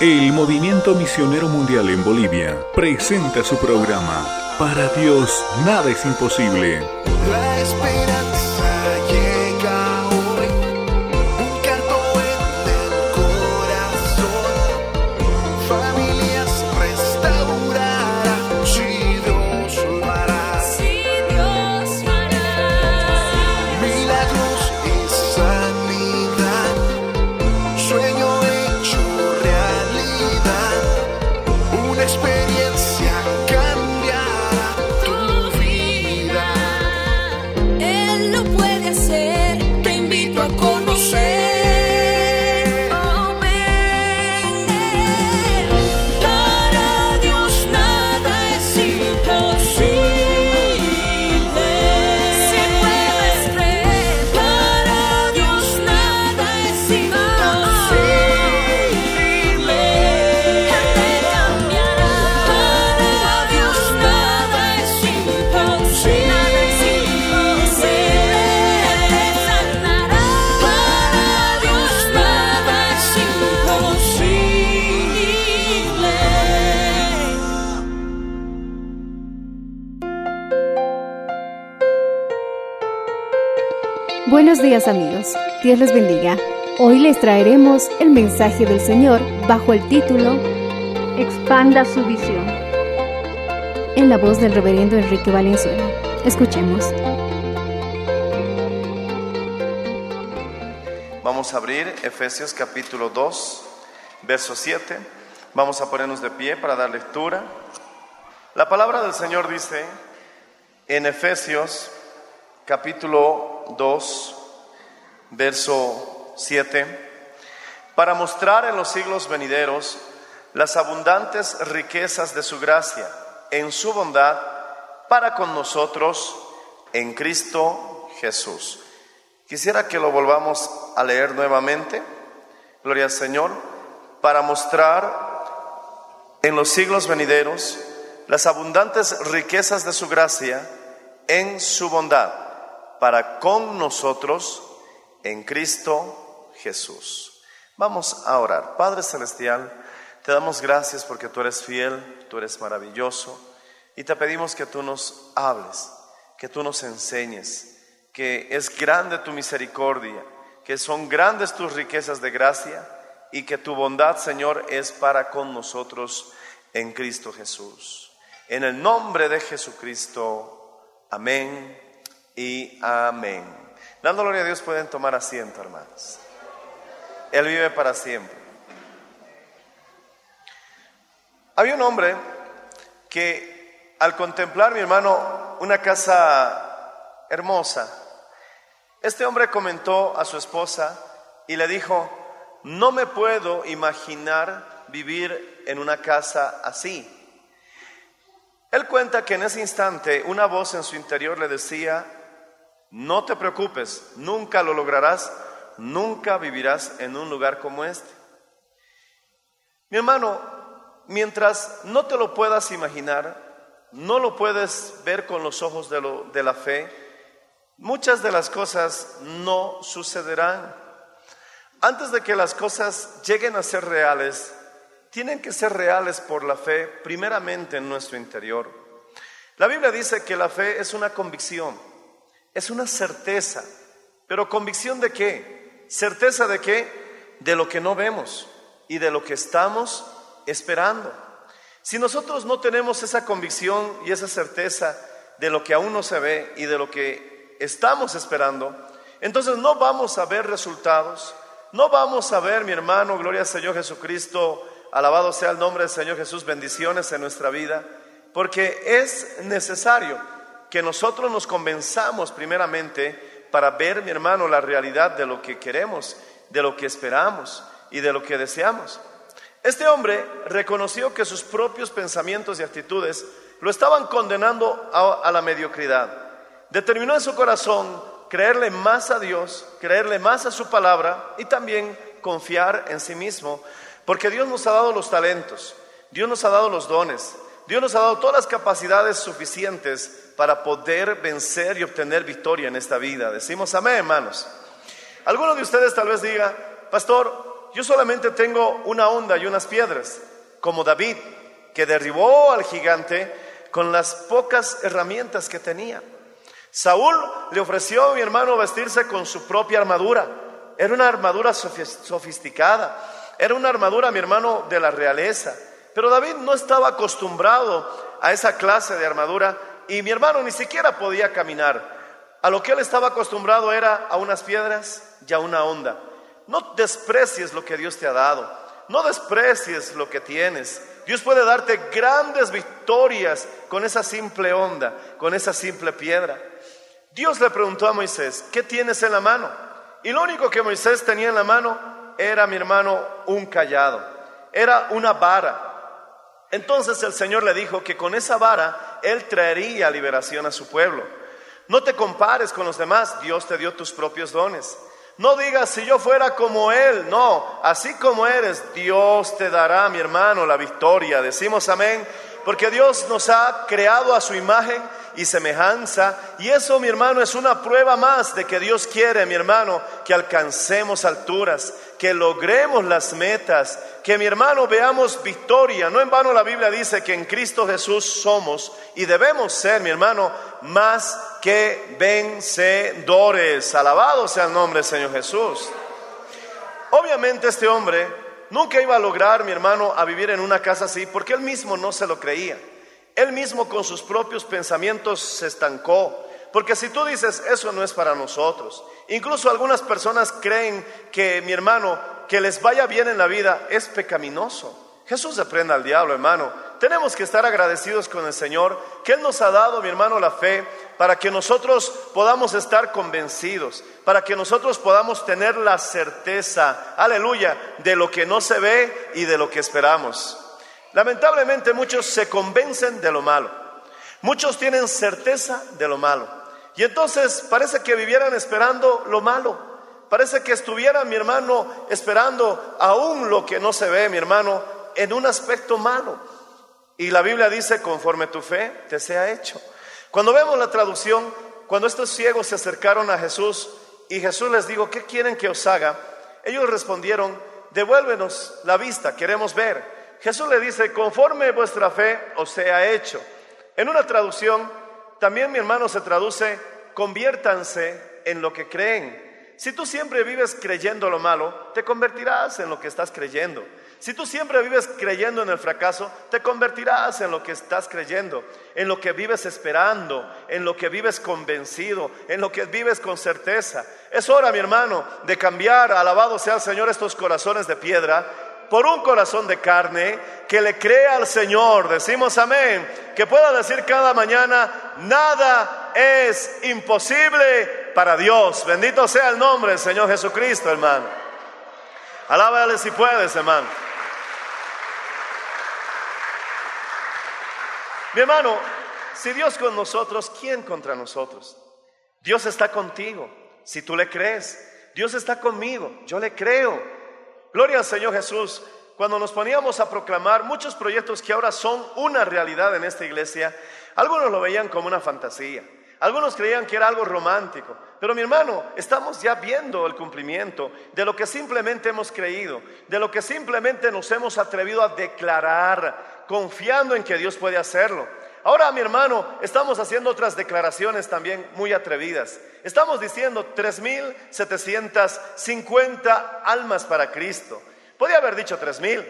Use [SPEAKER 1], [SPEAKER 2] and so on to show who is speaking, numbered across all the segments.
[SPEAKER 1] El Movimiento Misionero Mundial en Bolivia presenta su programa Para Dios nada es imposible.
[SPEAKER 2] La esperanza
[SPEAKER 3] Buenos días amigos, Dios les bendiga. Hoy les traeremos el mensaje del Señor bajo el título Expanda su visión. En la voz del reverendo Enrique Valenzuela. Escuchemos.
[SPEAKER 4] Vamos a abrir Efesios capítulo 2, verso 7. Vamos a ponernos de pie para dar lectura. La palabra del Señor dice en Efesios capítulo 2, verso 7, para mostrar en los siglos venideros las abundantes riquezas de su gracia en su bondad para con nosotros en Cristo Jesús. Quisiera que lo volvamos a leer nuevamente, gloria al Señor, para mostrar en los siglos venideros las abundantes riquezas de su gracia en su bondad para con nosotros en Cristo Jesús. Vamos a orar. Padre Celestial, te damos gracias porque tú eres fiel, tú eres maravilloso y te pedimos que tú nos hables, que tú nos enseñes, que es grande tu misericordia, que son grandes tus riquezas de gracia y que tu bondad, Señor, es para con nosotros en Cristo Jesús. En el nombre de Jesucristo, amén y amén. Dando gloria a Dios pueden tomar asiento, hermanos. Él vive para siempre. Había un hombre que al contemplar, mi hermano, una casa hermosa, este hombre comentó a su esposa y le dijo, no me puedo imaginar vivir en una casa así. Él cuenta que en ese instante una voz en su interior le decía, no te preocupes, nunca lo lograrás, nunca vivirás en un lugar como este. Mi hermano, mientras no te lo puedas imaginar, no lo puedes ver con los ojos de, de la fe, muchas de las cosas no sucederán. Antes de que las cosas lleguen a ser reales, tienen que ser reales por la fe, primeramente en nuestro interior. La Biblia dice que la fe es una convicción, es una certeza, pero convicción de qué? Certeza de qué? De lo que no vemos y de lo que estamos esperando. Si nosotros no tenemos esa convicción y esa certeza de lo que aún no se ve y de lo que estamos esperando, entonces no vamos a ver resultados, no vamos a ver, mi hermano, gloria al Señor Jesucristo, alabado sea el nombre del Señor Jesús, bendiciones en nuestra vida, porque es necesario que nosotros nos convenzamos primeramente para ver, mi hermano, la realidad de lo que queremos, de lo que esperamos y de lo que deseamos. Este hombre reconoció que sus propios pensamientos y actitudes lo estaban condenando a, a la mediocridad. Determinó en su corazón creerle más a Dios, creerle más a su palabra y también confiar en sí mismo, porque Dios nos ha dado los talentos, Dios nos ha dado los dones, Dios nos ha dado todas las capacidades suficientes para poder vencer y obtener victoria en esta vida. Decimos amén, hermanos. Alguno de ustedes tal vez diga, pastor, yo solamente tengo una onda y unas piedras, como David, que derribó al gigante con las pocas herramientas que tenía. Saúl le ofreció a mi hermano vestirse con su propia armadura. Era una armadura sofisticada, era una armadura, mi hermano, de la realeza. Pero David no estaba acostumbrado a esa clase de armadura y mi hermano ni siquiera podía caminar. A lo que él estaba acostumbrado era a unas piedras y a una onda. No desprecies lo que Dios te ha dado. No desprecies lo que tienes. Dios puede darte grandes victorias con esa simple onda, con esa simple piedra. Dios le preguntó a Moisés, ¿qué tienes en la mano? Y lo único que Moisés tenía en la mano era, mi hermano, un callado. Era una vara. Entonces el Señor le dijo que con esa vara Él traería liberación a su pueblo. No te compares con los demás, Dios te dio tus propios dones. No digas si yo fuera como Él, no, así como eres, Dios te dará, mi hermano, la victoria. Decimos amén, porque Dios nos ha creado a su imagen y semejanza. Y eso, mi hermano, es una prueba más de que Dios quiere, mi hermano, que alcancemos alturas, que logremos las metas, que mi hermano veamos victoria. No en vano la Biblia dice que en Cristo Jesús somos y debemos ser, mi hermano, más que vencedores. Alabado sea el nombre del Señor Jesús. Obviamente este hombre nunca iba a lograr, mi hermano, a vivir en una casa así, porque él mismo no se lo creía. Él mismo con sus propios pensamientos se estancó. Porque si tú dices, eso no es para nosotros, incluso algunas personas creen que mi hermano, que les vaya bien en la vida, es pecaminoso. Jesús se prenda al diablo, hermano. Tenemos que estar agradecidos con el Señor, que Él nos ha dado, mi hermano, la fe, para que nosotros podamos estar convencidos, para que nosotros podamos tener la certeza, aleluya, de lo que no se ve y de lo que esperamos. Lamentablemente muchos se convencen de lo malo. Muchos tienen certeza de lo malo. Y entonces parece que vivieran esperando lo malo. Parece que estuvieran, mi hermano, esperando aún lo que no se ve, mi hermano, en un aspecto malo. Y la Biblia dice, conforme tu fe te sea hecho. Cuando vemos la traducción, cuando estos ciegos se acercaron a Jesús y Jesús les dijo, ¿qué quieren que os haga? Ellos respondieron, devuélvenos la vista, queremos ver. Jesús le dice, conforme vuestra fe os sea hecho. En una traducción, también mi hermano se traduce, conviértanse en lo que creen. Si tú siempre vives creyendo lo malo, te convertirás en lo que estás creyendo. Si tú siempre vives creyendo en el fracaso, te convertirás en lo que estás creyendo, en lo que vives esperando, en lo que vives convencido, en lo que vives con certeza. Es hora, mi hermano, de cambiar, alabado sea el Señor, estos corazones de piedra por un corazón de carne que le crea al Señor. Decimos amén. Que pueda decir cada mañana, nada es imposible para Dios. Bendito sea el nombre del Señor Jesucristo, hermano. Alábale si puedes, hermano. Mi hermano, si Dios con nosotros, ¿quién contra nosotros? Dios está contigo, si tú le crees. Dios está conmigo, yo le creo. Gloria al Señor Jesús. Cuando nos poníamos a proclamar muchos proyectos que ahora son una realidad en esta iglesia, algunos lo veían como una fantasía. Algunos creían que era algo romántico, pero mi hermano, estamos ya viendo el cumplimiento de lo que simplemente hemos creído, de lo que simplemente nos hemos atrevido a declarar, confiando en que Dios puede hacerlo. Ahora, mi hermano, estamos haciendo otras declaraciones también muy atrevidas. Estamos diciendo 3.750 almas para Cristo. Podría haber dicho 3.000,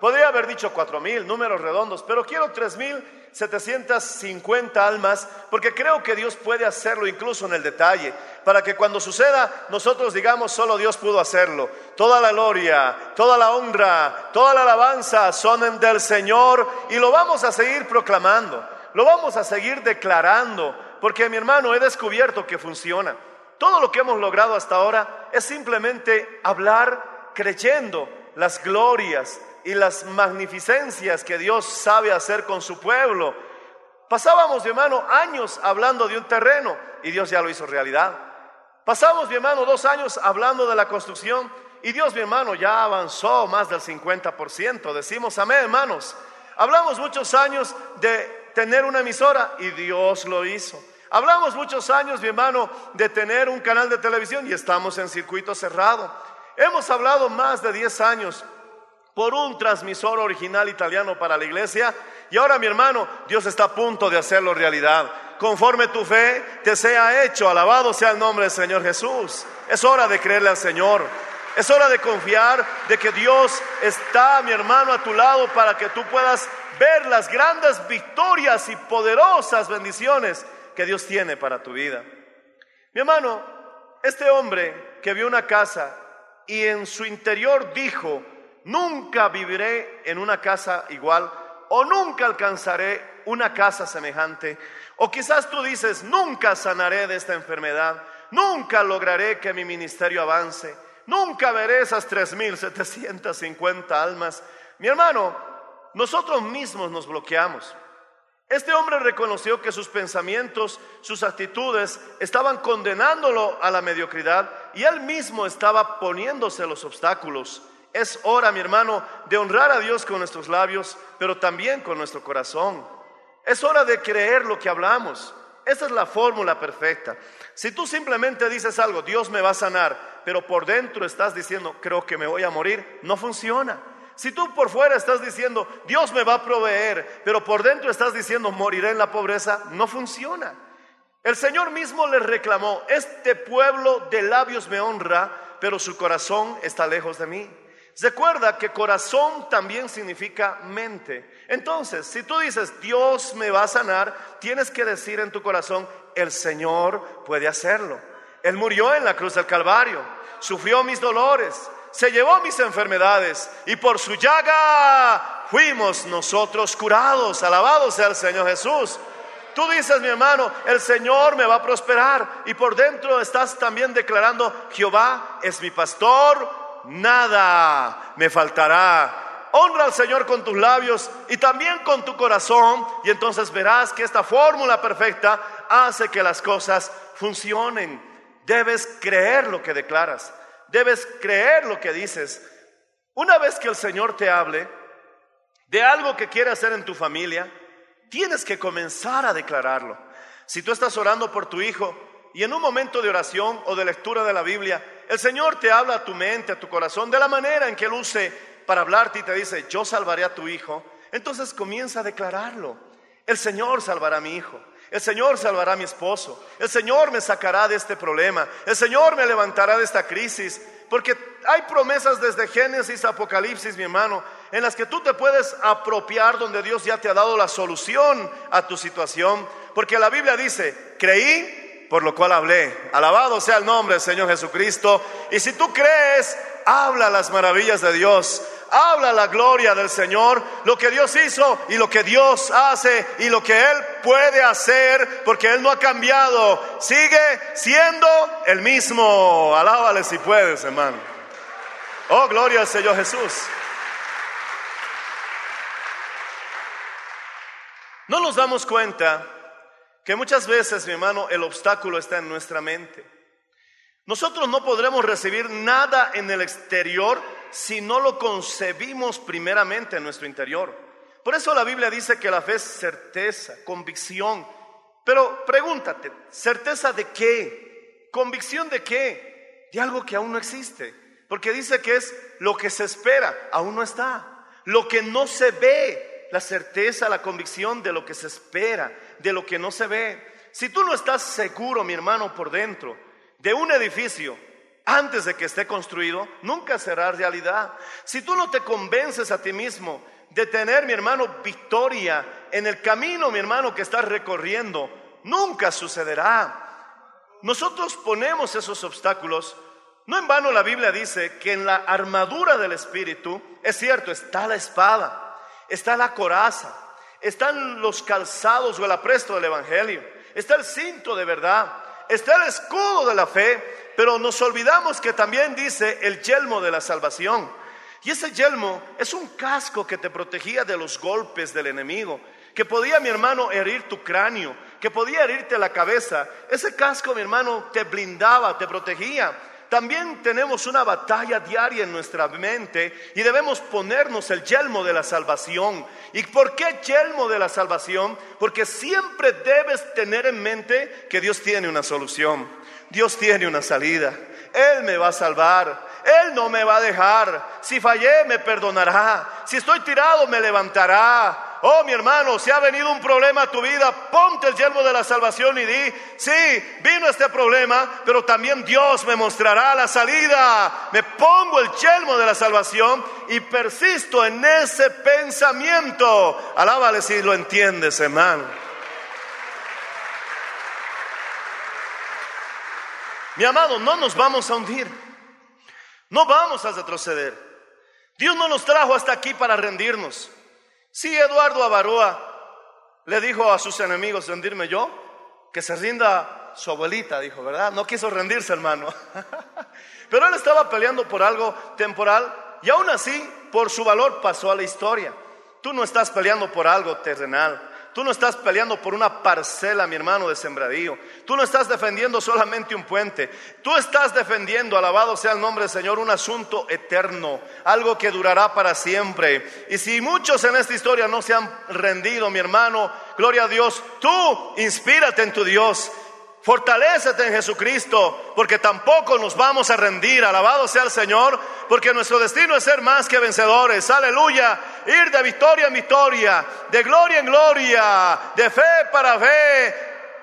[SPEAKER 4] podría haber dicho 4.000, números redondos, pero quiero 3.750 almas porque creo que Dios puede hacerlo incluso en el detalle, para que cuando suceda nosotros digamos solo Dios pudo hacerlo. Toda la gloria, toda la honra, toda la alabanza son del Señor y lo vamos a seguir proclamando, lo vamos a seguir declarando, porque mi hermano he descubierto que funciona. Todo lo que hemos logrado hasta ahora es simplemente hablar creyendo las glorias y las magnificencias que Dios sabe hacer con su pueblo. Pasábamos, mi hermano, años hablando de un terreno y Dios ya lo hizo realidad. Pasamos, mi hermano, dos años hablando de la construcción y Dios, mi hermano, ya avanzó más del 50%. Decimos amén, hermanos. Hablamos muchos años de tener una emisora y Dios lo hizo. Hablamos muchos años, mi hermano, de tener un canal de televisión y estamos en circuito cerrado. Hemos hablado más de 10 años por un transmisor original italiano para la iglesia y ahora mi hermano, Dios está a punto de hacerlo realidad. Conforme tu fe te sea hecho, alabado sea el nombre del Señor Jesús. Es hora de creerle al Señor. Es hora de confiar de que Dios está, mi hermano, a tu lado para que tú puedas ver las grandes victorias y poderosas bendiciones que Dios tiene para tu vida. Mi hermano, este hombre que vio una casa y en su interior dijo, nunca viviré en una casa igual o nunca alcanzaré una casa semejante. O quizás tú dices, nunca sanaré de esta enfermedad, nunca lograré que mi ministerio avance, nunca veré esas 3.750 almas. Mi hermano, nosotros mismos nos bloqueamos. Este hombre reconoció que sus pensamientos, sus actitudes estaban condenándolo a la mediocridad y él mismo estaba poniéndose los obstáculos. Es hora, mi hermano, de honrar a Dios con nuestros labios, pero también con nuestro corazón. Es hora de creer lo que hablamos. Esa es la fórmula perfecta. Si tú simplemente dices algo, Dios me va a sanar, pero por dentro estás diciendo, creo que me voy a morir, no funciona. Si tú por fuera estás diciendo, Dios me va a proveer, pero por dentro estás diciendo, moriré en la pobreza, no funciona. El Señor mismo le reclamó, este pueblo de labios me honra, pero su corazón está lejos de mí. Recuerda que corazón también significa mente. Entonces, si tú dices, Dios me va a sanar, tienes que decir en tu corazón, el Señor puede hacerlo. Él murió en la cruz del Calvario, sufrió mis dolores, se llevó mis enfermedades y por su llaga fuimos nosotros curados. Alabado sea el Señor Jesús. Tú dices, mi hermano, el Señor me va a prosperar y por dentro estás también declarando, Jehová es mi pastor, nada me faltará. Honra al Señor con tus labios y también con tu corazón y entonces verás que esta fórmula perfecta hace que las cosas funcionen. Debes creer lo que declaras. Debes creer lo que dices. Una vez que el Señor te hable de algo que quiere hacer en tu familia, tienes que comenzar a declararlo. Si tú estás orando por tu hijo y en un momento de oración o de lectura de la Biblia, el Señor te habla a tu mente, a tu corazón, de la manera en que Él use para hablarte y te dice, yo salvaré a tu hijo, entonces comienza a declararlo. El Señor salvará a mi hijo. El Señor salvará a mi esposo. El Señor me sacará de este problema. El Señor me levantará de esta crisis. Porque hay promesas desde Génesis a Apocalipsis, mi hermano, en las que tú te puedes apropiar donde Dios ya te ha dado la solución a tu situación. Porque la Biblia dice, creí, por lo cual hablé. Alabado sea el nombre del Señor Jesucristo. Y si tú crees, habla las maravillas de Dios habla la gloria del Señor, lo que Dios hizo y lo que Dios hace y lo que Él puede hacer, porque Él no ha cambiado, sigue siendo el mismo. Alábale si puedes, hermano. Oh, gloria al Señor Jesús. No nos damos cuenta que muchas veces, mi hermano, el obstáculo está en nuestra mente. Nosotros no podremos recibir nada en el exterior si no lo concebimos primeramente en nuestro interior. Por eso la Biblia dice que la fe es certeza, convicción. Pero pregúntate, ¿certeza de qué? ¿Convicción de qué? De algo que aún no existe. Porque dice que es lo que se espera, aún no está. Lo que no se ve, la certeza, la convicción de lo que se espera, de lo que no se ve. Si tú no estás seguro, mi hermano, por dentro, de un edificio, antes de que esté construido, nunca será realidad. Si tú no te convences a ti mismo de tener, mi hermano, victoria en el camino, mi hermano, que estás recorriendo, nunca sucederá. Nosotros ponemos esos obstáculos. No en vano la Biblia dice que en la armadura del Espíritu, es cierto, está la espada, está la coraza, están los calzados o el apresto del Evangelio, está el cinto de verdad, está el escudo de la fe, pero nos olvidamos que también dice el yelmo de la salvación. Y ese yelmo es un casco que te protegía de los golpes del enemigo, que podía, mi hermano, herir tu cráneo, que podía herirte la cabeza. Ese casco, mi hermano, te blindaba, te protegía. También tenemos una batalla diaria en nuestra mente y debemos ponernos el yelmo de la salvación. ¿Y por qué yelmo de la salvación? Porque siempre debes tener en mente que Dios tiene una solución. Dios tiene una salida. Él me va a salvar. Él no me va a dejar. Si fallé, me perdonará. Si estoy tirado, me levantará. Oh, mi hermano, si ha venido un problema a tu vida, ponte el yelmo de la salvación y di, sí, vino este problema, pero también Dios me mostrará la salida. Me pongo el yelmo de la salvación y persisto en ese pensamiento. Alábale si lo entiendes, hermano. Mi amado, no nos vamos a hundir. No vamos a retroceder. Dios no nos trajo hasta aquí para rendirnos. Si Eduardo Avaroa le dijo a sus enemigos rendirme yo, que se rinda su abuelita, dijo, ¿verdad? No quiso rendirse, hermano. Pero él estaba peleando por algo temporal y aún así, por su valor, pasó a la historia. Tú no estás peleando por algo terrenal. Tú no estás peleando por una parcela, mi hermano, de sembradío. Tú no estás defendiendo solamente un puente. Tú estás defendiendo, alabado sea el nombre del Señor, un asunto eterno, algo que durará para siempre. Y si muchos en esta historia no se han rendido, mi hermano, gloria a Dios, tú inspírate en tu Dios. Fortalécete en Jesucristo, porque tampoco nos vamos a rendir. Alabado sea el Señor, porque nuestro destino es ser más que vencedores. Aleluya. Ir de victoria en victoria, de gloria en gloria, de fe para fe.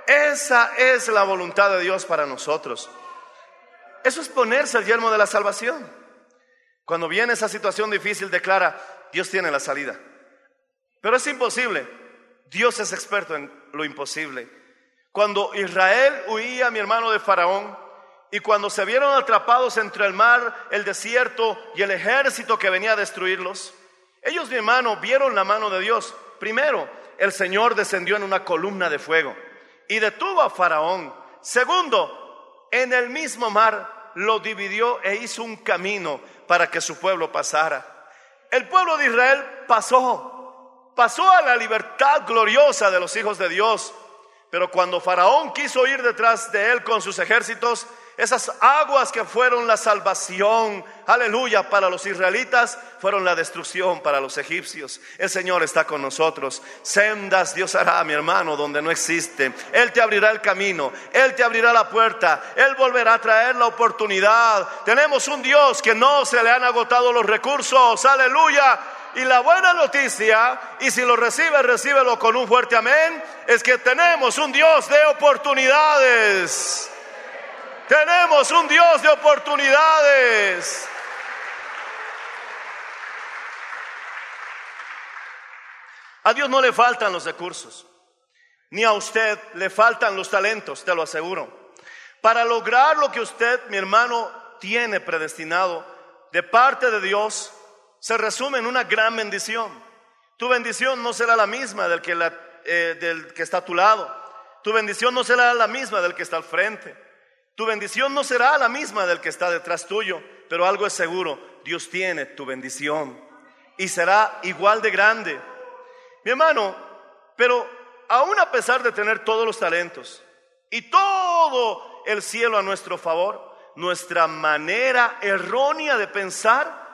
[SPEAKER 4] Esa es la voluntad de Dios para nosotros. Eso es ponerse el yermo de la salvación. Cuando viene esa situación difícil, declara, Dios tiene la salida. Pero es imposible. Dios es experto en lo imposible. Cuando Israel huía, mi hermano, de Faraón, y cuando se vieron atrapados entre el mar, el desierto y el ejército que venía a destruirlos, ellos, mi hermano, vieron la mano de Dios. Primero, el Señor descendió en una columna de fuego y detuvo a Faraón. Segundo, en el mismo mar lo dividió e hizo un camino para que su pueblo pasara. El pueblo de Israel pasó, pasó a la libertad gloriosa de los hijos de Dios. Pero cuando Faraón quiso ir detrás de él con sus ejércitos, esas aguas que fueron la salvación, aleluya, para los israelitas, fueron la destrucción para los egipcios. El Señor está con nosotros. Sendas Dios hará, mi hermano, donde no existe. Él te abrirá el camino, Él te abrirá la puerta, Él volverá a traer la oportunidad. Tenemos un Dios que no se le han agotado los recursos, aleluya. Y la buena noticia, y si lo recibe, recíbelo con un fuerte amén, es que tenemos un Dios de oportunidades. Tenemos un Dios de oportunidades. A Dios no le faltan los recursos, ni a usted le faltan los talentos, te lo aseguro. Para lograr lo que usted, mi hermano, tiene predestinado de parte de Dios, se resume en una gran bendición. Tu bendición no será la misma del que, eh, del que está a tu lado. Tu bendición no será la misma del que está al frente. Tu bendición no será la misma del que está detrás tuyo. Pero algo es seguro, Dios tiene tu bendición y será igual de grande. Mi hermano, pero aún a pesar de tener todos los talentos y todo el cielo a nuestro favor, nuestra manera errónea de pensar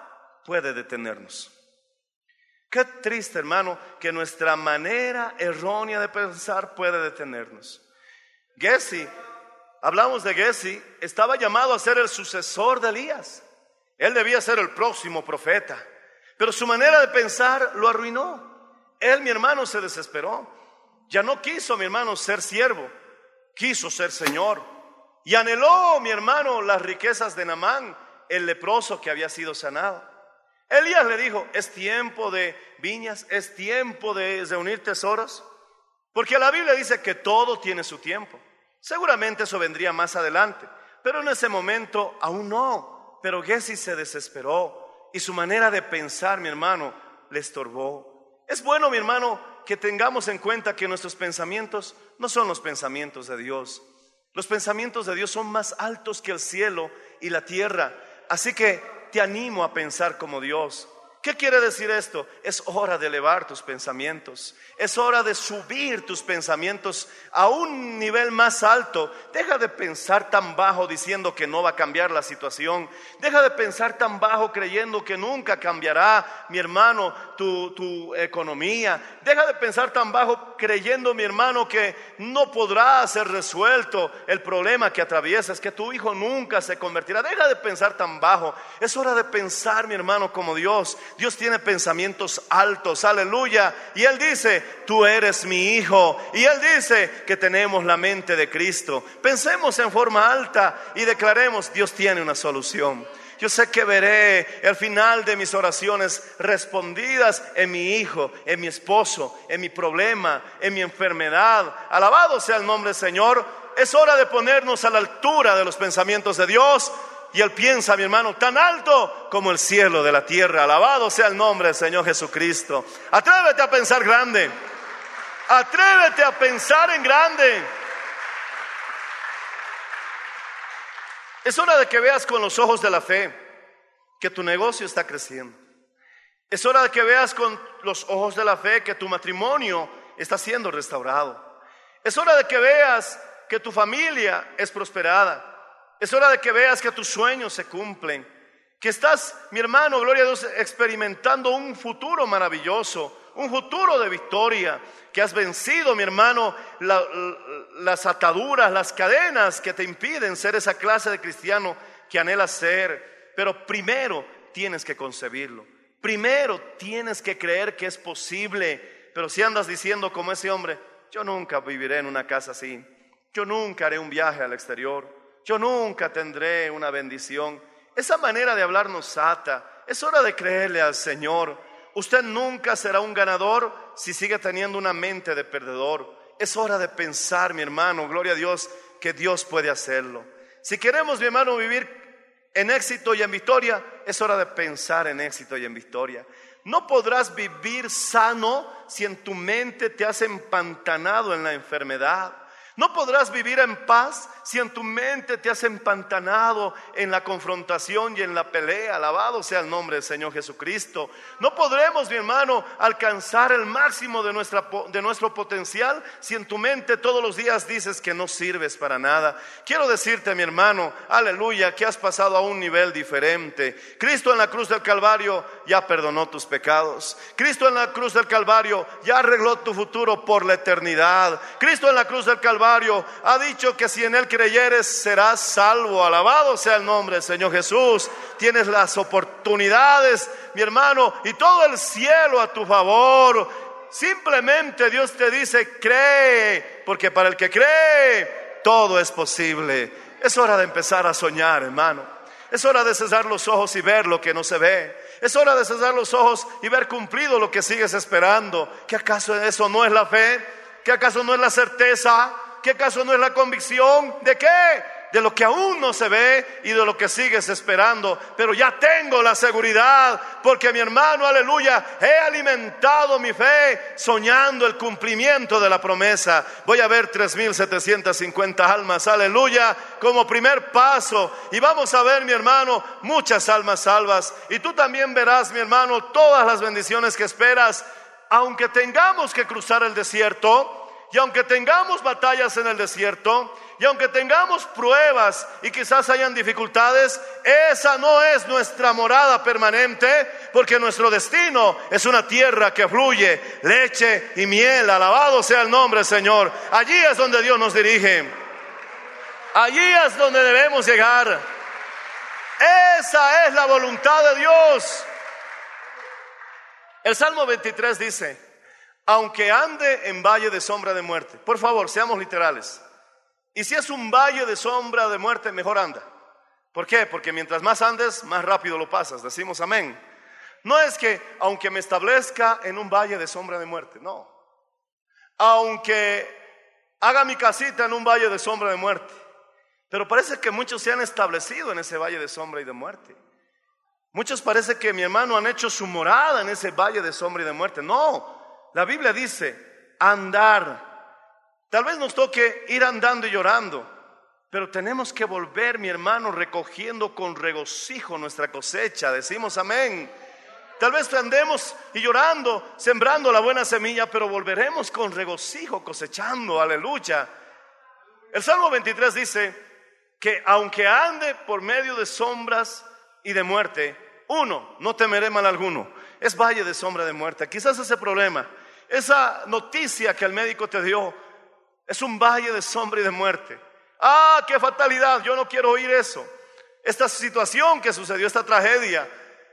[SPEAKER 4] puede detenernos. Qué triste, hermano, que nuestra manera errónea de pensar puede detenernos. Gessi, hablamos de Gessi, estaba llamado a ser el sucesor de Elías. Él debía ser el próximo profeta, pero su manera de pensar lo arruinó. Él, mi hermano, se desesperó. Ya no quiso, mi hermano, ser siervo, quiso ser Señor. Y anheló, mi hermano, las riquezas de Namán, el leproso que había sido sanado. Elías le dijo, es tiempo de viñas, es tiempo de reunir tesoros, porque la Biblia dice que todo tiene su tiempo. Seguramente eso vendría más adelante, pero en ese momento aún no. Pero Gessi se desesperó y su manera de pensar, mi hermano, le estorbó. Es bueno, mi hermano, que tengamos en cuenta que nuestros pensamientos no son los pensamientos de Dios. Los pensamientos de Dios son más altos que el cielo y la tierra. Así que te animo a pensar como Dios. ¿Qué quiere decir esto? Es hora de elevar tus pensamientos. Es hora de subir tus pensamientos a un nivel más alto. Deja de pensar tan bajo diciendo que no va a cambiar la situación. Deja de pensar tan bajo creyendo que nunca cambiará, mi hermano, tu, tu economía. Deja de pensar tan bajo creyendo, mi hermano, que no podrá ser resuelto el problema que atraviesas, que tu hijo nunca se convertirá. Deja de pensar tan bajo. Es hora de pensar, mi hermano, como Dios. Dios tiene pensamientos altos, aleluya. Y Él dice, tú eres mi hijo. Y Él dice que tenemos la mente de Cristo. Pensemos en forma alta y declaremos, Dios tiene una solución. Yo sé que veré el final de mis oraciones respondidas en mi hijo, en mi esposo, en mi problema, en mi enfermedad. Alabado sea el nombre del Señor. Es hora de ponernos a la altura de los pensamientos de Dios y Él piensa, mi hermano, tan alto como el cielo de la tierra. Alabado sea el nombre del Señor Jesucristo. Atrévete a pensar grande. Atrévete a pensar en grande. Es hora de que veas con los ojos de la fe que tu negocio está creciendo. Es hora de que veas con los ojos de la fe que tu matrimonio está siendo restaurado. Es hora de que veas que tu familia es prosperada. Es hora de que veas que tus sueños se cumplen, que estás, mi hermano, gloria a Dios, experimentando un futuro maravilloso, un futuro de victoria, que has vencido, mi hermano, las ataduras, las cadenas que te impiden ser esa clase de cristiano que anhelas ser. Pero primero tienes que concebirlo, primero tienes que creer que es posible. Pero si andas diciendo como ese hombre, yo nunca viviré en una casa así, yo nunca haré un viaje al exterior, yo nunca tendré una bendición. Esa manera de hablar nos ata. Es hora de creerle al Señor. Usted nunca será un ganador si sigue teniendo una mente de perdedor. Es hora de pensar, mi hermano, gloria a Dios, que Dios puede hacerlo. Si queremos, mi hermano, vivir en éxito y en victoria, es hora de pensar en éxito y en victoria. No podrás vivir sano si en tu mente te has empantanado en la enfermedad. No podrás vivir en paz si en tu mente te has empantanado en la confrontación y en la pelea. Alabado sea el nombre del Señor Jesucristo. No podremos, mi hermano, alcanzar el máximo de, nuestra, de nuestro potencial si en tu mente todos los días dices que no sirves para nada. Quiero decirte, mi hermano, aleluya, que has pasado a un nivel diferente. Cristo en la cruz del Calvario ya perdonó tus pecados. Cristo en la cruz del Calvario ya arregló tu futuro por la eternidad. Cristo en la cruz del Calvario ha dicho que si en Él creyeres serás salvo. Alabado sea el nombre del Señor Jesús. Tienes las oportunidades, mi hermano, y todo el cielo a tu favor. Simplemente Dios te dice, cree, porque para el que cree, todo es posible. Es hora de empezar a soñar, hermano. Es hora de cesar los ojos y ver lo que no se ve. Es hora de cesar los ojos y ver cumplido lo que sigues esperando. ¿Qué acaso eso no es la fe? ¿Qué acaso no es la certeza? ¿Qué acaso no es la convicción de qué? De lo que aún no se ve y de lo que sigues esperando. Pero ya tengo la seguridad porque mi hermano, aleluya, he alimentado mi fe soñando el cumplimiento de la promesa. Voy a ver 3.750 almas, aleluya, como primer paso. Y vamos a ver, mi hermano, muchas almas salvas. Y tú también verás, mi hermano, todas las bendiciones que esperas. Aunque tengamos que cruzar el desierto, y aunque tengamos batallas en el desierto, y aunque tengamos pruebas y quizás hayan dificultades, esa no es nuestra morada permanente, porque nuestro destino es una tierra que fluye leche y miel. Alabado sea el nombre, Señor. Allí es donde Dios nos dirige. Allí es donde debemos llegar. Esa es la voluntad de Dios. El Salmo 23 dice, aunque ande en valle de sombra de muerte. Por favor, seamos literales. Y si es un valle de sombra de muerte, mejor anda. ¿Por qué? Porque mientras más andes, más rápido lo pasas. Decimos amén. No es que aunque me establezca en un valle de sombra de muerte, no. Aunque haga mi casita en un valle de sombra de muerte. Pero parece que muchos se han establecido en ese valle de sombra y de muerte. Muchos parece que mi hermano han hecho su morada en ese valle de sombra y de muerte. No, la Biblia dice andar. Tal vez nos toque ir andando y llorando, pero tenemos que volver, mi hermano, recogiendo con regocijo nuestra cosecha. Decimos amén. Tal vez andemos y llorando, sembrando la buena semilla, pero volveremos con regocijo cosechando, aleluya. El Salmo 23 dice que aunque ande por medio de sombras y de muerte, uno, no temeré mal alguno. Es valle de sombra de muerte. Quizás ese problema, esa noticia que el médico te dio, es un valle de sombra y de muerte. Ah, qué fatalidad, yo no quiero oír eso. Esta situación que sucedió, esta tragedia,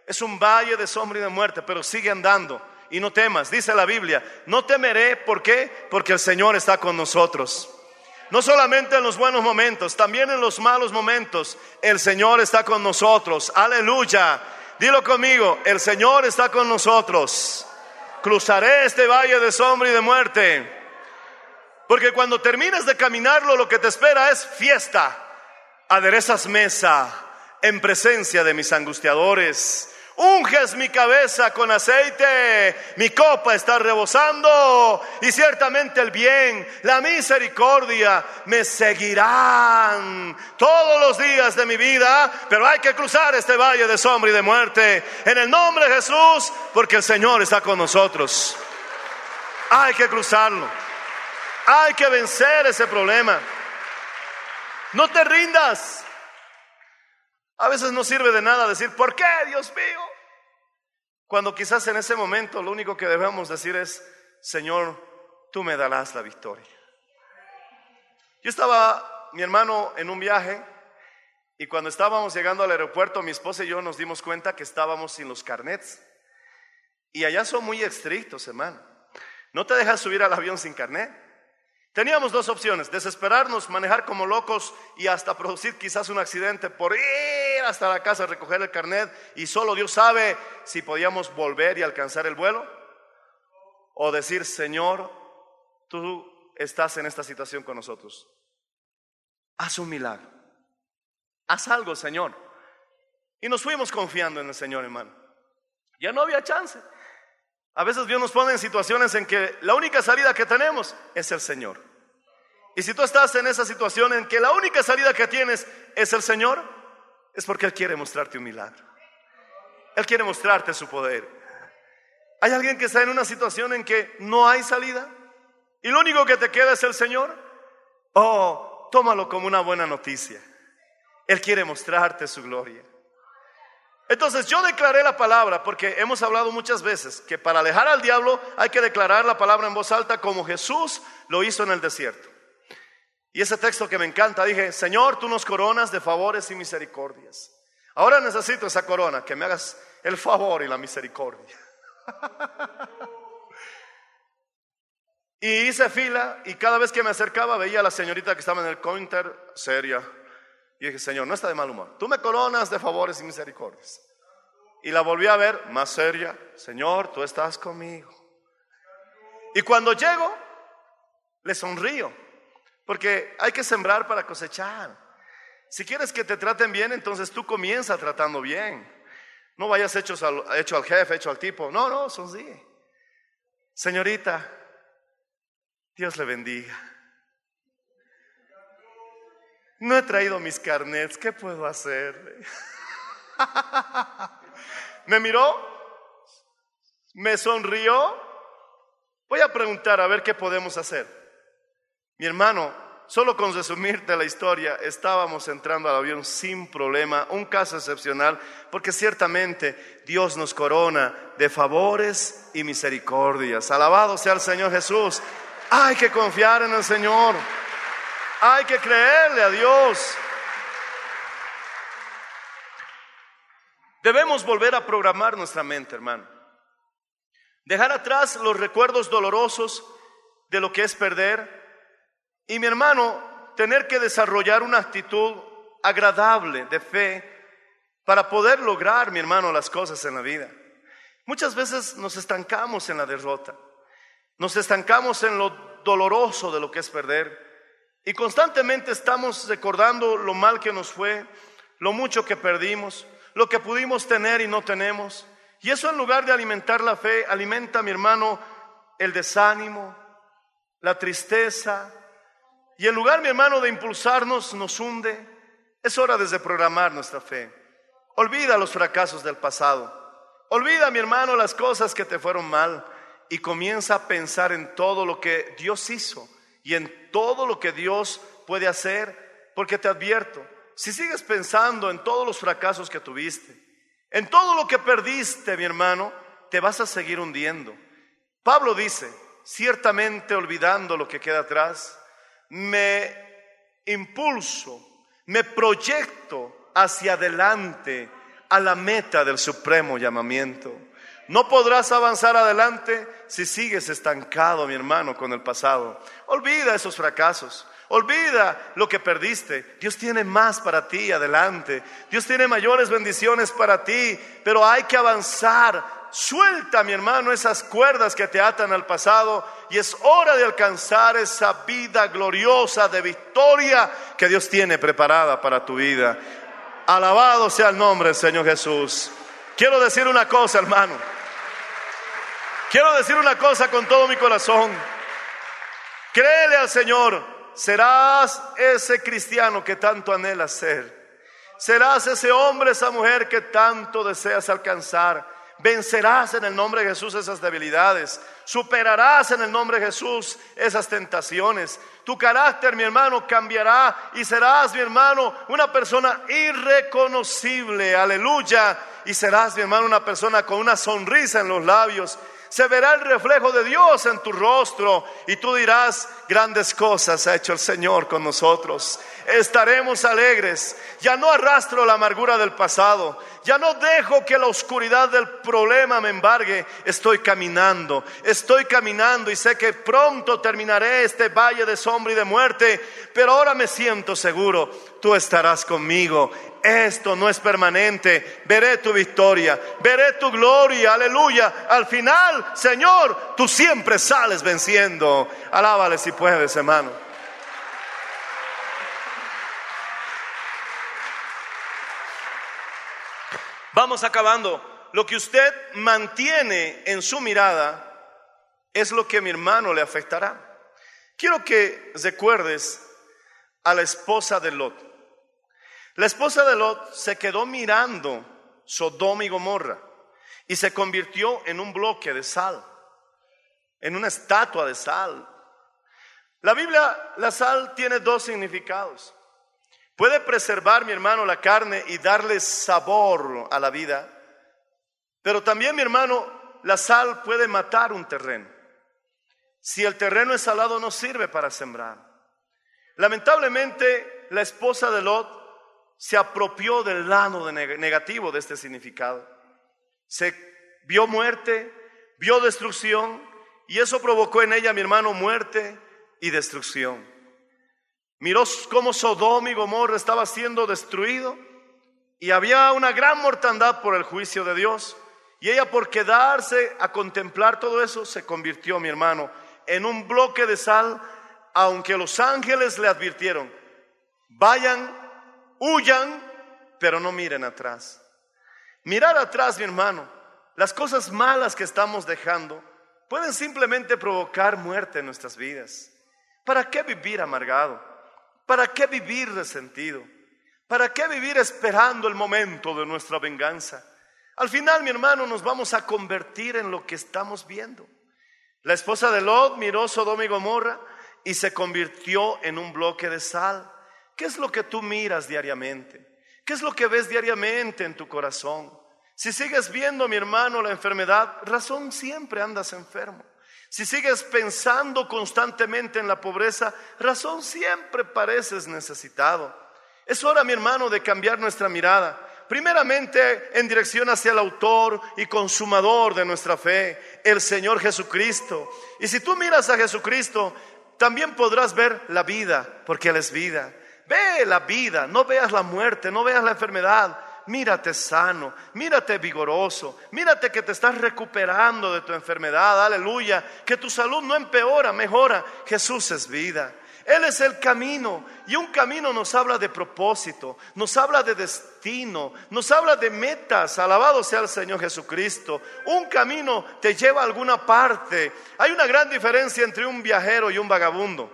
[SPEAKER 4] es un valle de sombra y de muerte, pero sigue andando y no temas, dice la Biblia, no temeré, ¿por qué? Porque el Señor está con nosotros. No solamente en los buenos momentos, también en los malos momentos, el Señor está con nosotros. Aleluya. Dilo conmigo, el Señor está con nosotros. Cruzaré este valle de sombra y de muerte. Porque cuando termines de caminarlo, lo que te espera es fiesta. Aderezas mesa en presencia de mis angustiadores. Unges mi cabeza con aceite, mi copa está rebosando y ciertamente el bien, la misericordia me seguirán todos los días de mi vida, pero hay que cruzar este valle de sombra y de muerte en el nombre de Jesús porque el Señor está con nosotros. Hay que cruzarlo, hay que vencer ese problema. No te rindas. A veces no sirve de nada decir, ¿por qué, Dios mío? Cuando quizás en ese momento lo único que debemos decir es, Señor, tú me darás la victoria. Yo estaba, mi hermano, en un viaje y cuando estábamos llegando al aeropuerto, mi esposa y yo nos dimos cuenta que estábamos sin los carnets. Y allá son muy estrictos, hermano. No te dejas subir al avión sin carnet. Teníamos dos opciones, desesperarnos, manejar como locos y hasta producir quizás un accidente por ir hasta la casa a recoger el carnet y solo Dios sabe si podíamos volver y alcanzar el vuelo. O decir, Señor, tú estás en esta situación con nosotros. Haz un milagro. Haz algo, Señor. Y nos fuimos confiando en el Señor, hermano. Ya no había chance. A veces Dios nos pone en situaciones en que la única salida que tenemos es el Señor. Y si tú estás en esa situación en que la única salida que tienes es el Señor, es porque Él quiere mostrarte un milagro. Él quiere mostrarte su poder. ¿Hay alguien que está en una situación en que no hay salida? Y lo único que te queda es el Señor. Oh, tómalo como una buena noticia. Él quiere mostrarte su gloria. Entonces yo declaré la palabra porque hemos hablado muchas veces que para alejar al diablo hay que declarar la palabra en voz alta como Jesús lo hizo en el desierto. Y ese texto que me encanta, dije, Señor, tú nos coronas de favores y misericordias. Ahora necesito esa corona, que me hagas el favor y la misericordia. y hice fila y cada vez que me acercaba veía a la señorita que estaba en el counter seria. Y dije, Señor, no está de mal humor. Tú me coronas de favores y misericordias. Y la volví a ver más seria. Señor, tú estás conmigo. Y cuando llego, le sonrío. Porque hay que sembrar para cosechar. Si quieres que te traten bien, entonces tú comienza tratando bien. No vayas hecho al, hecho al jefe, hecho al tipo. No, no, sonríe. Señorita, Dios le bendiga. No he traído mis carnets, ¿qué puedo hacer? me miró, me sonrió. Voy a preguntar a ver qué podemos hacer. Mi hermano, solo con resumirte la historia, estábamos entrando al avión sin problema, un caso excepcional, porque ciertamente Dios nos corona de favores y misericordias. Alabado sea el Señor Jesús. Hay que confiar en el Señor. Hay que creerle a Dios. Debemos volver a programar nuestra mente, hermano. Dejar atrás los recuerdos dolorosos de lo que es perder y mi hermano, tener que desarrollar una actitud agradable de fe para poder lograr, mi hermano, las cosas en la vida. Muchas veces nos estancamos en la derrota, nos estancamos en lo doloroso de lo que es perder y constantemente estamos recordando lo mal que nos fue, lo mucho que perdimos, lo que pudimos tener y no tenemos. Y eso en lugar de alimentar la fe, alimenta, mi hermano, el desánimo, la tristeza, y en lugar, mi hermano, de impulsarnos, nos hunde. Es hora de programar nuestra fe. Olvida los fracasos del pasado. Olvida, mi hermano, las cosas que te fueron mal y comienza a pensar en todo lo que Dios hizo y en todo lo que Dios puede hacer, porque te advierto, si sigues pensando en todos los fracasos que tuviste, en todo lo que perdiste, mi hermano, te vas a seguir hundiendo. Pablo dice, ciertamente olvidando lo que queda atrás, me impulso, me proyecto hacia adelante a la meta del supremo llamamiento. No podrás avanzar adelante si sigues estancado, mi hermano, con el pasado. Olvida esos fracasos. Olvida lo que perdiste. Dios tiene más para ti adelante. Dios tiene mayores bendiciones para ti, pero hay que avanzar. Suelta, mi hermano, esas cuerdas que te atan al pasado y es hora de alcanzar esa vida gloriosa de victoria que Dios tiene preparada para tu vida. Alabado sea el nombre del Señor Jesús. Quiero decir una cosa, hermano. Quiero decir una cosa con todo mi corazón. Créele al Señor. Serás ese cristiano que tanto anhelas ser. Serás ese hombre, esa mujer que tanto deseas alcanzar. Vencerás en el nombre de Jesús esas debilidades. Superarás en el nombre de Jesús esas tentaciones. Tu carácter, mi hermano, cambiará y serás, mi hermano, una persona irreconocible. Aleluya. Y serás, mi hermano, una persona con una sonrisa en los labios se verá el reflejo de Dios en tu rostro y tú dirás, grandes cosas ha hecho el Señor con nosotros. Estaremos alegres. Ya no arrastro la amargura del pasado. Ya no dejo que la oscuridad del problema me embargue. Estoy caminando, estoy caminando y sé que pronto terminaré este valle de sombra y de muerte. Pero ahora me siento seguro. Tú estarás conmigo esto no es permanente. Veré tu victoria, veré tu gloria, aleluya. Al final, Señor, tú siempre sales venciendo. Alábale si puedes, hermano. Vamos acabando. Lo que usted mantiene en su mirada es lo que mi hermano le afectará. Quiero que recuerdes a la esposa de Lot. La esposa de Lot se quedó mirando Sodoma y Gomorra y se convirtió en un bloque de sal, en una estatua de sal. La Biblia, la sal tiene dos significados. Puede preservar, mi hermano, la carne y darle sabor a la vida, pero también, mi hermano, la sal puede matar un terreno. Si el terreno es salado, no sirve para sembrar. Lamentablemente, la esposa de Lot se apropió del lado negativo de este significado. Se vio muerte, vio destrucción y eso provocó en ella, mi hermano, muerte y destrucción. Miró cómo Sodoma y Gomorra estaba siendo destruido y había una gran mortandad por el juicio de Dios. Y ella por quedarse a contemplar todo eso se convirtió, mi hermano, en un bloque de sal, aunque los ángeles le advirtieron, vayan huyan, pero no miren atrás. Mirar atrás, mi hermano, las cosas malas que estamos dejando pueden simplemente provocar muerte en nuestras vidas. ¿Para qué vivir amargado? ¿Para qué vivir resentido? ¿Para qué vivir esperando el momento de nuestra venganza? Al final, mi hermano, nos vamos a convertir en lo que estamos viendo. La esposa de Lot miró Sodoma y Gomorra y se convirtió en un bloque de sal. ¿Qué es lo que tú miras diariamente? ¿Qué es lo que ves diariamente en tu corazón? Si sigues viendo, mi hermano, la enfermedad, razón siempre andas enfermo. Si sigues pensando constantemente en la pobreza, razón siempre pareces necesitado. Es hora, mi hermano, de cambiar nuestra mirada. Primeramente en dirección hacia el autor y consumador de nuestra fe, el Señor Jesucristo. Y si tú miras a Jesucristo, también podrás ver la vida, porque Él es vida. Ve la vida, no veas la muerte, no veas la enfermedad. Mírate sano, mírate vigoroso, mírate que te estás recuperando de tu enfermedad, aleluya, que tu salud no empeora, mejora. Jesús es vida. Él es el camino y un camino nos habla de propósito, nos habla de destino, nos habla de metas. Alabado sea el Señor Jesucristo. Un camino te lleva a alguna parte. Hay una gran diferencia entre un viajero y un vagabundo.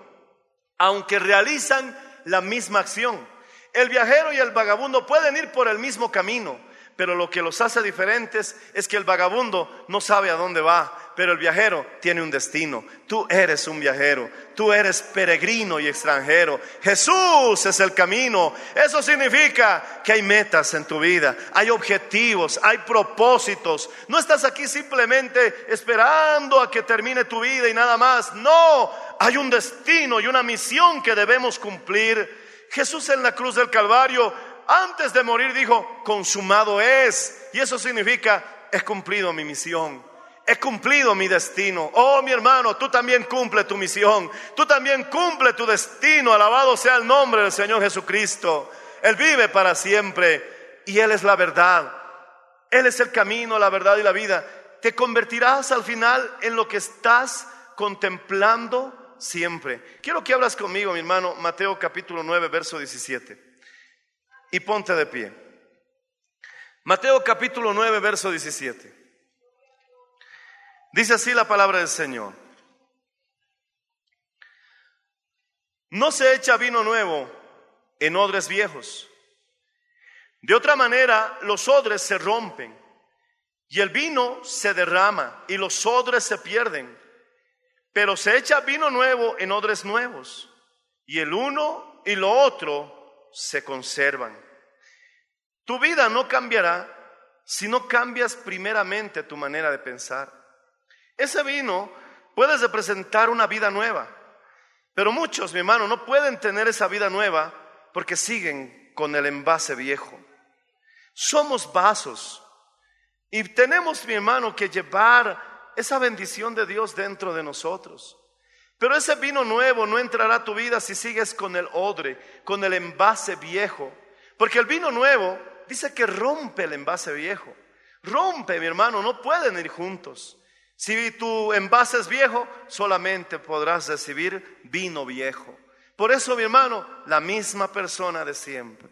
[SPEAKER 4] Aunque realizan la misma acción. El viajero y el vagabundo pueden ir por el mismo camino, pero lo que los hace diferentes es que el vagabundo no sabe a dónde va, pero el viajero tiene un destino. Tú eres un viajero, tú eres peregrino y extranjero. Jesús es el camino. Eso significa que hay metas en tu vida, hay objetivos, hay propósitos. No estás aquí simplemente esperando a que termine tu vida y nada más. No, hay un destino y una misión que debemos cumplir. Jesús en la cruz del Calvario antes de morir dijo, consumado es. Y eso significa, he cumplido mi misión. He cumplido mi destino. Oh, mi hermano, tú también cumple tu misión. Tú también cumple tu destino. Alabado sea el nombre del Señor Jesucristo. Él vive para siempre y Él es la verdad. Él es el camino, la verdad y la vida. Te convertirás al final en lo que estás contemplando siempre. Quiero que hablas conmigo, mi hermano, Mateo capítulo 9, verso 17 y ponte de pie. Mateo capítulo 9, verso 17. Dice así la palabra del Señor. No se echa vino nuevo en odres viejos. De otra manera, los odres se rompen y el vino se derrama y los odres se pierden. Pero se echa vino nuevo en odres nuevos y el uno y lo otro se conservan. Tu vida no cambiará si no cambias primeramente tu manera de pensar. Ese vino puedes representar una vida nueva, pero muchos, mi hermano, no pueden tener esa vida nueva porque siguen con el envase viejo. Somos vasos y tenemos, mi hermano, que llevar esa bendición de Dios dentro de nosotros. Pero ese vino nuevo no entrará a tu vida si sigues con el odre, con el envase viejo. Porque el vino nuevo dice que rompe el envase viejo. Rompe, mi hermano, no pueden ir juntos. Si tu envase es viejo, solamente podrás recibir vino viejo. Por eso, mi hermano, la misma persona de siempre,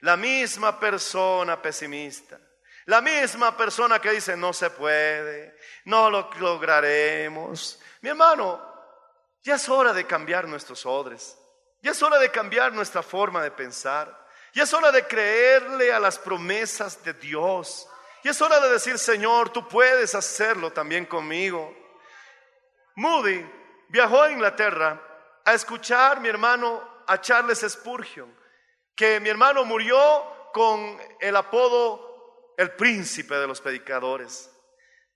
[SPEAKER 4] la misma persona pesimista, la misma persona que dice no se puede, no lo lograremos. Mi hermano, ya es hora de cambiar nuestros odres, ya es hora de cambiar nuestra forma de pensar. Y es hora de creerle a las promesas de Dios. Y es hora de decir, Señor, tú puedes hacerlo también conmigo. Moody viajó a Inglaterra a escuchar, mi hermano, a Charles Spurgeon, que mi hermano murió con el apodo el príncipe de los predicadores.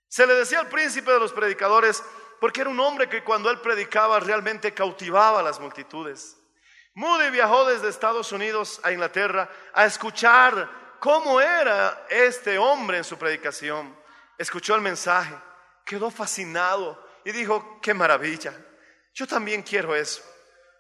[SPEAKER 4] Se le decía el príncipe de los predicadores porque era un hombre que cuando él predicaba realmente cautivaba a las multitudes. Moody viajó desde Estados Unidos a Inglaterra a escuchar cómo era este hombre en su predicación. Escuchó el mensaje, quedó fascinado y dijo, qué maravilla, yo también quiero eso.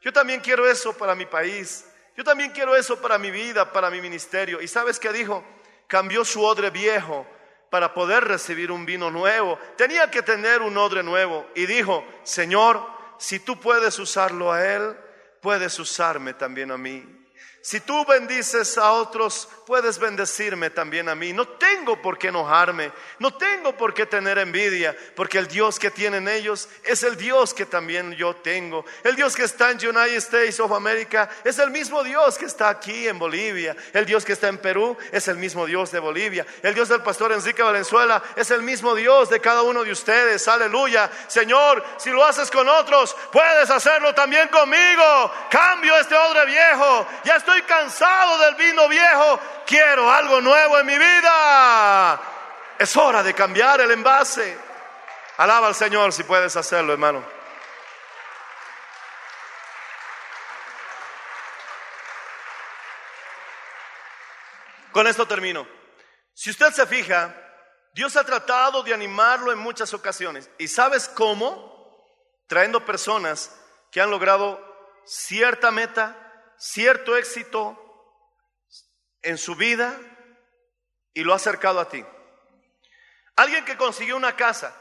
[SPEAKER 4] Yo también quiero eso para mi país. Yo también quiero eso para mi vida, para mi ministerio. ¿Y sabes qué dijo? Cambió su odre viejo para poder recibir un vino nuevo. Tenía que tener un odre nuevo. Y dijo, Señor, si tú puedes usarlo a Él, puedes usarme también a mí. Si tú bendices a otros, puedes bendecirme también a mí. No tengo por qué enojarme, no tengo por qué tener envidia, porque el Dios que tienen ellos es el Dios que también yo tengo. El Dios que está en United States of America es el mismo Dios que está aquí en Bolivia. El Dios que está en Perú es el mismo Dios de Bolivia. El Dios del pastor Enrique Valenzuela es el mismo Dios de cada uno de ustedes. Aleluya. Señor, si lo haces con otros, puedes hacerlo también conmigo. Cambio este odre viejo. Ya estoy estoy cansado del vino viejo, quiero algo nuevo en mi vida. Es hora de cambiar el envase. Alaba al Señor si puedes hacerlo, hermano. Con esto termino. Si usted se fija, Dios ha tratado de animarlo en muchas ocasiones. ¿Y sabes cómo? Trayendo personas que han logrado cierta meta, cierto éxito en su vida y lo ha acercado a ti. Alguien que consiguió una casa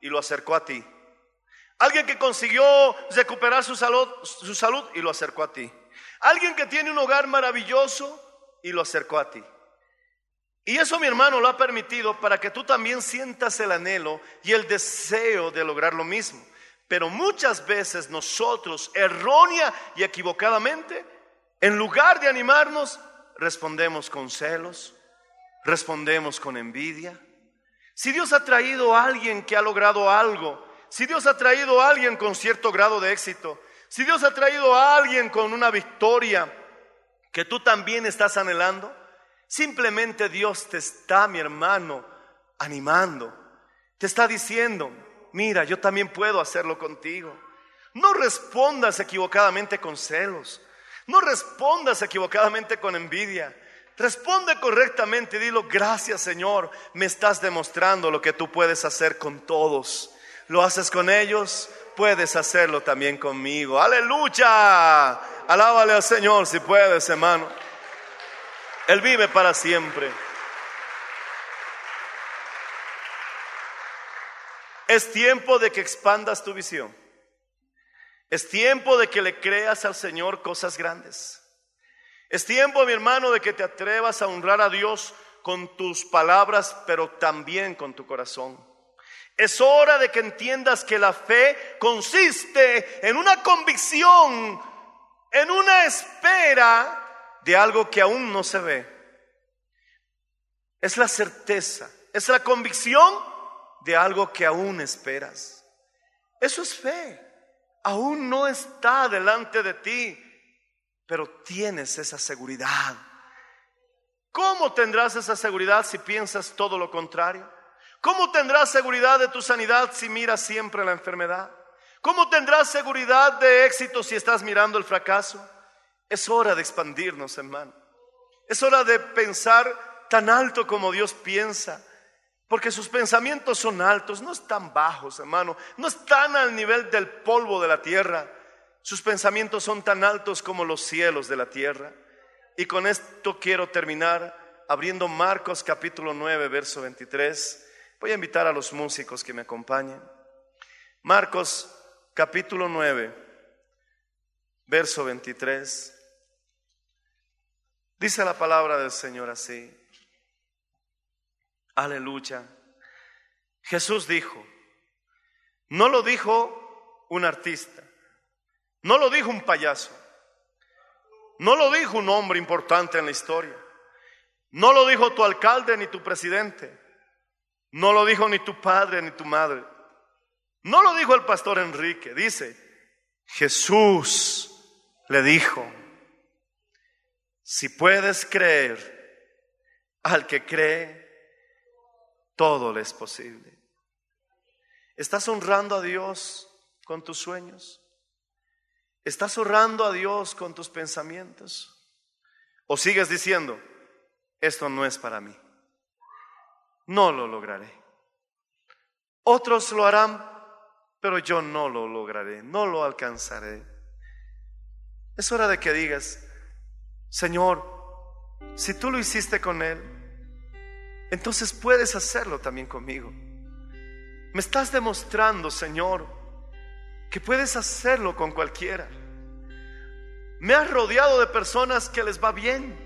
[SPEAKER 4] y lo acercó a ti. Alguien que consiguió recuperar su salud, su salud y lo acercó a ti. Alguien que tiene un hogar maravilloso y lo acercó a ti. Y eso mi hermano lo ha permitido para que tú también sientas el anhelo y el deseo de lograr lo mismo. Pero muchas veces nosotros, errónea y equivocadamente, en lugar de animarnos, respondemos con celos, respondemos con envidia. Si Dios ha traído a alguien que ha logrado algo, si Dios ha traído a alguien con cierto grado de éxito, si Dios ha traído a alguien con una victoria que tú también estás anhelando, simplemente Dios te está, mi hermano, animando. Te está diciendo, mira, yo también puedo hacerlo contigo. No respondas equivocadamente con celos. No respondas equivocadamente con envidia. Responde correctamente y dilo, gracias Señor, me estás demostrando lo que tú puedes hacer con todos. Lo haces con ellos, puedes hacerlo también conmigo. Aleluya. Alábale al Señor si puedes, hermano. Él vive para siempre. Es tiempo de que expandas tu visión. Es tiempo de que le creas al Señor cosas grandes. Es tiempo, mi hermano, de que te atrevas a honrar a Dios con tus palabras, pero también con tu corazón. Es hora de que entiendas que la fe consiste en una convicción, en una espera de algo que aún no se ve. Es la certeza, es la convicción de algo que aún esperas. Eso es fe. Aún no está delante de ti, pero tienes esa seguridad. ¿Cómo tendrás esa seguridad si piensas todo lo contrario? ¿Cómo tendrás seguridad de tu sanidad si miras siempre la enfermedad? ¿Cómo tendrás seguridad de éxito si estás mirando el fracaso? Es hora de expandirnos, hermano. Es hora de pensar tan alto como Dios piensa. Porque sus pensamientos son altos, no están bajos, hermano. No están al nivel del polvo de la tierra. Sus pensamientos son tan altos como los cielos de la tierra. Y con esto quiero terminar abriendo Marcos capítulo 9, verso 23 Voy a invitar a los músicos que me acompañen. Marcos capítulo 9, verso 23. Dice la palabra del Señor así. Aleluya. Jesús dijo, no lo dijo un artista, no lo dijo un payaso, no lo dijo un hombre importante en la historia, no lo dijo tu alcalde ni tu presidente. No lo dijo ni tu padre ni tu madre. No lo dijo el pastor Enrique. Dice, Jesús le dijo, si puedes creer, al que cree, todo le es posible. ¿Estás honrando a Dios con tus sueños? ¿Estás honrando a Dios con tus pensamientos? ¿O sigues diciendo, esto no es para mí? no lo lograré. Otros lo harán, pero yo no lo lograré, no lo alcanzaré. Es hora de que digas, Señor, si tú lo hiciste con Él, entonces puedes hacerlo también conmigo. Me estás demostrando, Señor, que puedes hacerlo con cualquiera. Me has rodeado de personas que les va bien,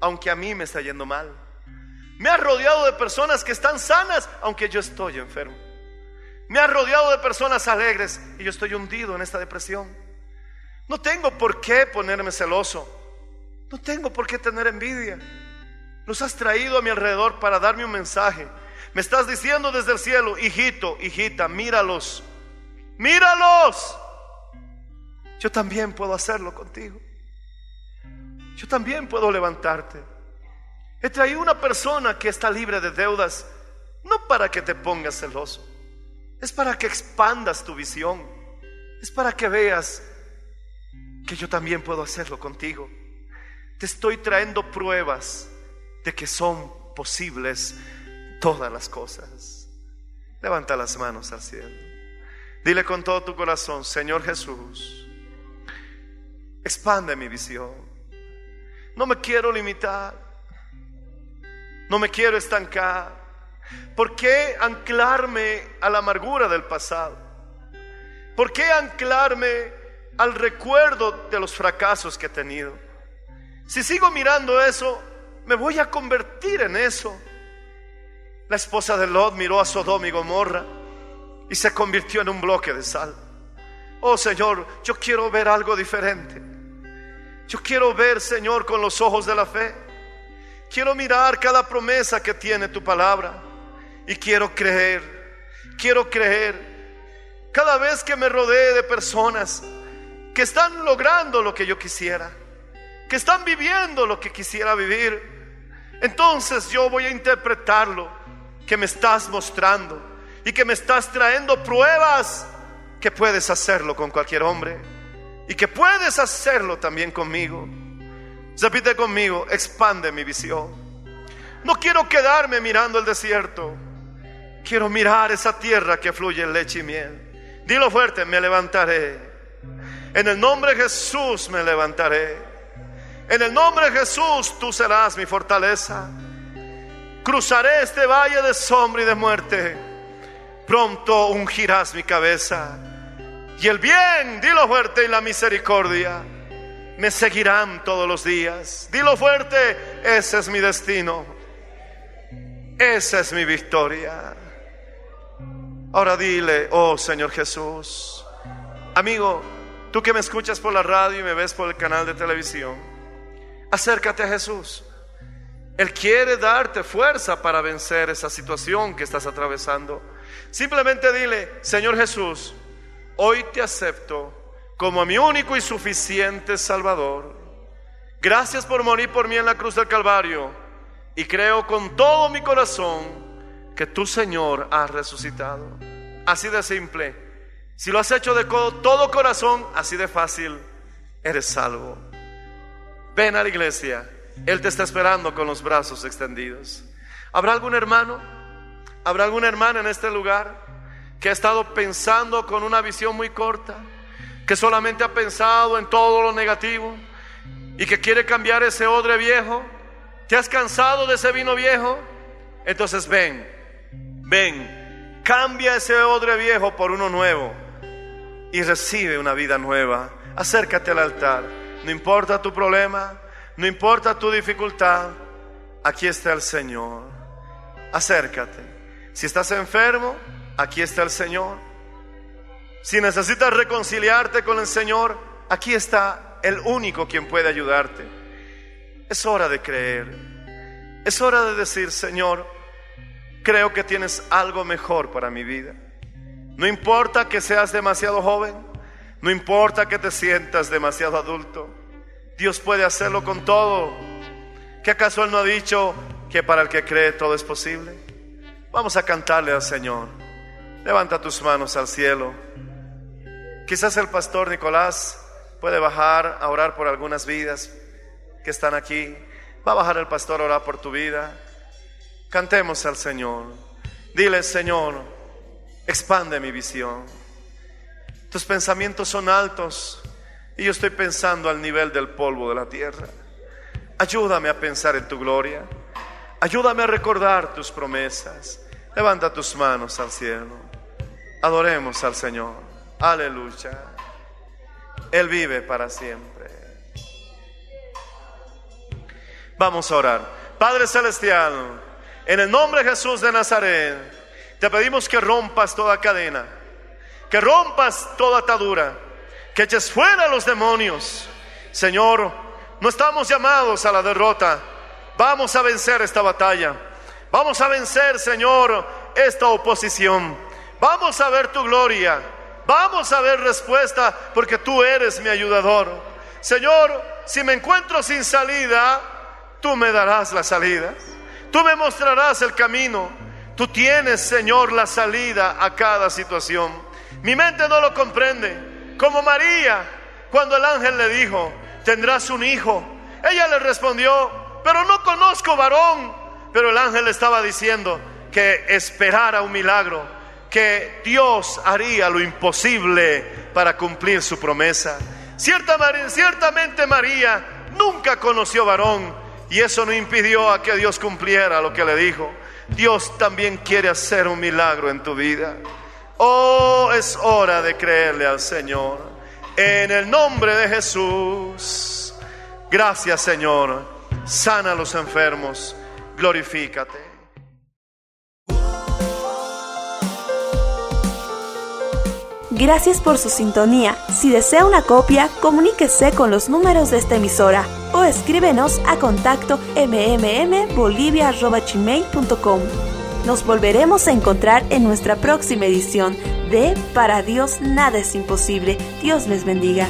[SPEAKER 4] aunque a mí me está yendo mal. Me ha rodeado de personas que están sanas, aunque yo estoy enfermo. Me ha rodeado de personas alegres y yo estoy hundido en esta depresión. No tengo por qué ponerme celoso. No tengo por qué tener envidia. Los has traído a mi alrededor para darme un mensaje. Me estás diciendo desde el cielo, hijito, hijita, míralos. Míralos. Yo también puedo hacerlo contigo. Yo también puedo levantarte. He traído una persona que está libre de deudas, no para que te pongas celoso, es para que expandas tu visión, es para que veas que yo también puedo hacerlo contigo. Te estoy trayendo pruebas de que son posibles todas las cosas. Levanta las manos al cielo. Dile con todo tu corazón, Señor Jesús, expande mi visión. No me quiero limitar. No me quiero estancar. ¿Por qué anclarme a la amargura del pasado? ¿Por qué anclarme al recuerdo de los fracasos que he tenido? Si sigo mirando eso, me voy a convertir en eso. La esposa de Lot miró a Sodoma y Gomorra y se convirtió en un bloque de sal. Oh Señor, yo quiero ver algo diferente. Yo quiero ver, Señor, con los ojos de la fe. Quiero mirar cada promesa que tiene tu palabra y quiero creer, quiero creer. Cada vez que me rodee de personas que están logrando lo que yo quisiera, que están viviendo lo que quisiera vivir, entonces yo voy a interpretarlo que me estás mostrando y que me estás trayendo pruebas que puedes hacerlo con cualquier hombre y que puedes hacerlo también conmigo. Repite conmigo, expande mi visión. No quiero quedarme mirando el desierto. Quiero mirar esa tierra que fluye leche y miel. Dilo fuerte, me levantaré. En el nombre de Jesús me levantaré. En el nombre de Jesús tú serás mi fortaleza. Cruzaré este valle de sombra y de muerte. Pronto ungirás mi cabeza. Y el bien, dilo fuerte, y la misericordia me seguirán todos los días. Dilo fuerte, ese es mi destino. Esa es mi victoria. Ahora dile, oh Señor Jesús, amigo, Tú que me escuchas por la radio y me ves por el canal de televisión, acércate a Jesús. Él quiere darte fuerza para vencer esa situación que estás atravesando. Simplemente dile, Señor Jesús, hoy te acepto como mi único y suficiente Salvador. Gracias por morir por mí en la cruz del Calvario. Y creo con todo mi corazón que tu Señor ha resucitado. Así de simple. Si lo has hecho de todo corazón, así de fácil, eres salvo. Ven a la iglesia. Él te está esperando con los brazos extendidos. ¿Habrá algún hermano? ¿Habrá alguna hermana en este lugar que ha estado pensando con una visión muy corta? Que solamente ha pensado en todo lo negativo y que quiere cambiar ese odre viejo. ¿Te has cansado de ese vino viejo? Entonces ven, ven, cambia ese odre viejo por uno nuevo y recibe una vida nueva. Acércate al altar. No importa tu problema, no importa tu dificultad, aquí está el Señor. Acércate. Si estás enfermo, aquí está el Señor. Si necesitas reconciliarte con el Señor, aquí está el único quien puede ayudarte. Es hora de creer. Es hora de decir, Señor, creo que tienes algo mejor para mi vida. No importa que seas demasiado joven, no importa que te sientas demasiado adulto, Dios puede hacerlo con todo. ¿Qué acaso Él no ha dicho que para el que cree todo es posible? Vamos a cantarle al Señor. Levanta tus manos al cielo. Quizás el pastor Nicolás puede bajar a orar por algunas vidas que están aquí. Va a bajar el pastor a orar por tu vida. Cantemos al Señor. Dile, Señor, Expande mi visión. Tus pensamientos son altos y yo estoy pensando al nivel del polvo de la tierra. Ayúdame a pensar en tu gloria. Ayúdame a recordar tus promesas. Levanta tus manos al cielo. Adoremos al Señor. Aleluya. Él vive para siempre. Vamos a orar. Padre Celestial, en el nombre de Jesús de Nazaret. Te pedimos que rompas toda cadena, que rompas toda atadura, que eches fuera a los demonios. Señor, no estamos llamados a la derrota. Vamos a vencer esta batalla. Vamos a vencer, Señor, esta oposición. Vamos a ver tu gloria. Vamos a ver respuesta porque tú eres mi ayudador. Señor, si me encuentro sin salida, tú me darás la salida. Tú me mostrarás el camino. Tú tienes, Señor, la salida a cada situación. Mi mente no lo comprende. Como María, cuando el ángel le dijo, tendrás un hijo. Ella le respondió, pero no conozco varón. Pero el ángel le estaba diciendo que esperara un milagro, que Dios haría lo imposible para cumplir su promesa. Cierta, ciertamente María nunca conoció varón y eso no impidió a que Dios cumpliera lo que le dijo. Dios también quiere hacer un milagro en tu vida. Oh, es hora de creerle al Señor. En el nombre de Jesús. Gracias, Señor. Sana a los enfermos. Glorifícate.
[SPEAKER 5] Gracias por su sintonía. Si desea una copia, comuníquese con los números de esta emisora o escríbenos a contacto mmmbolivia.com. Nos volveremos a encontrar en nuestra próxima edición de Para Dios nada es imposible. Dios les bendiga.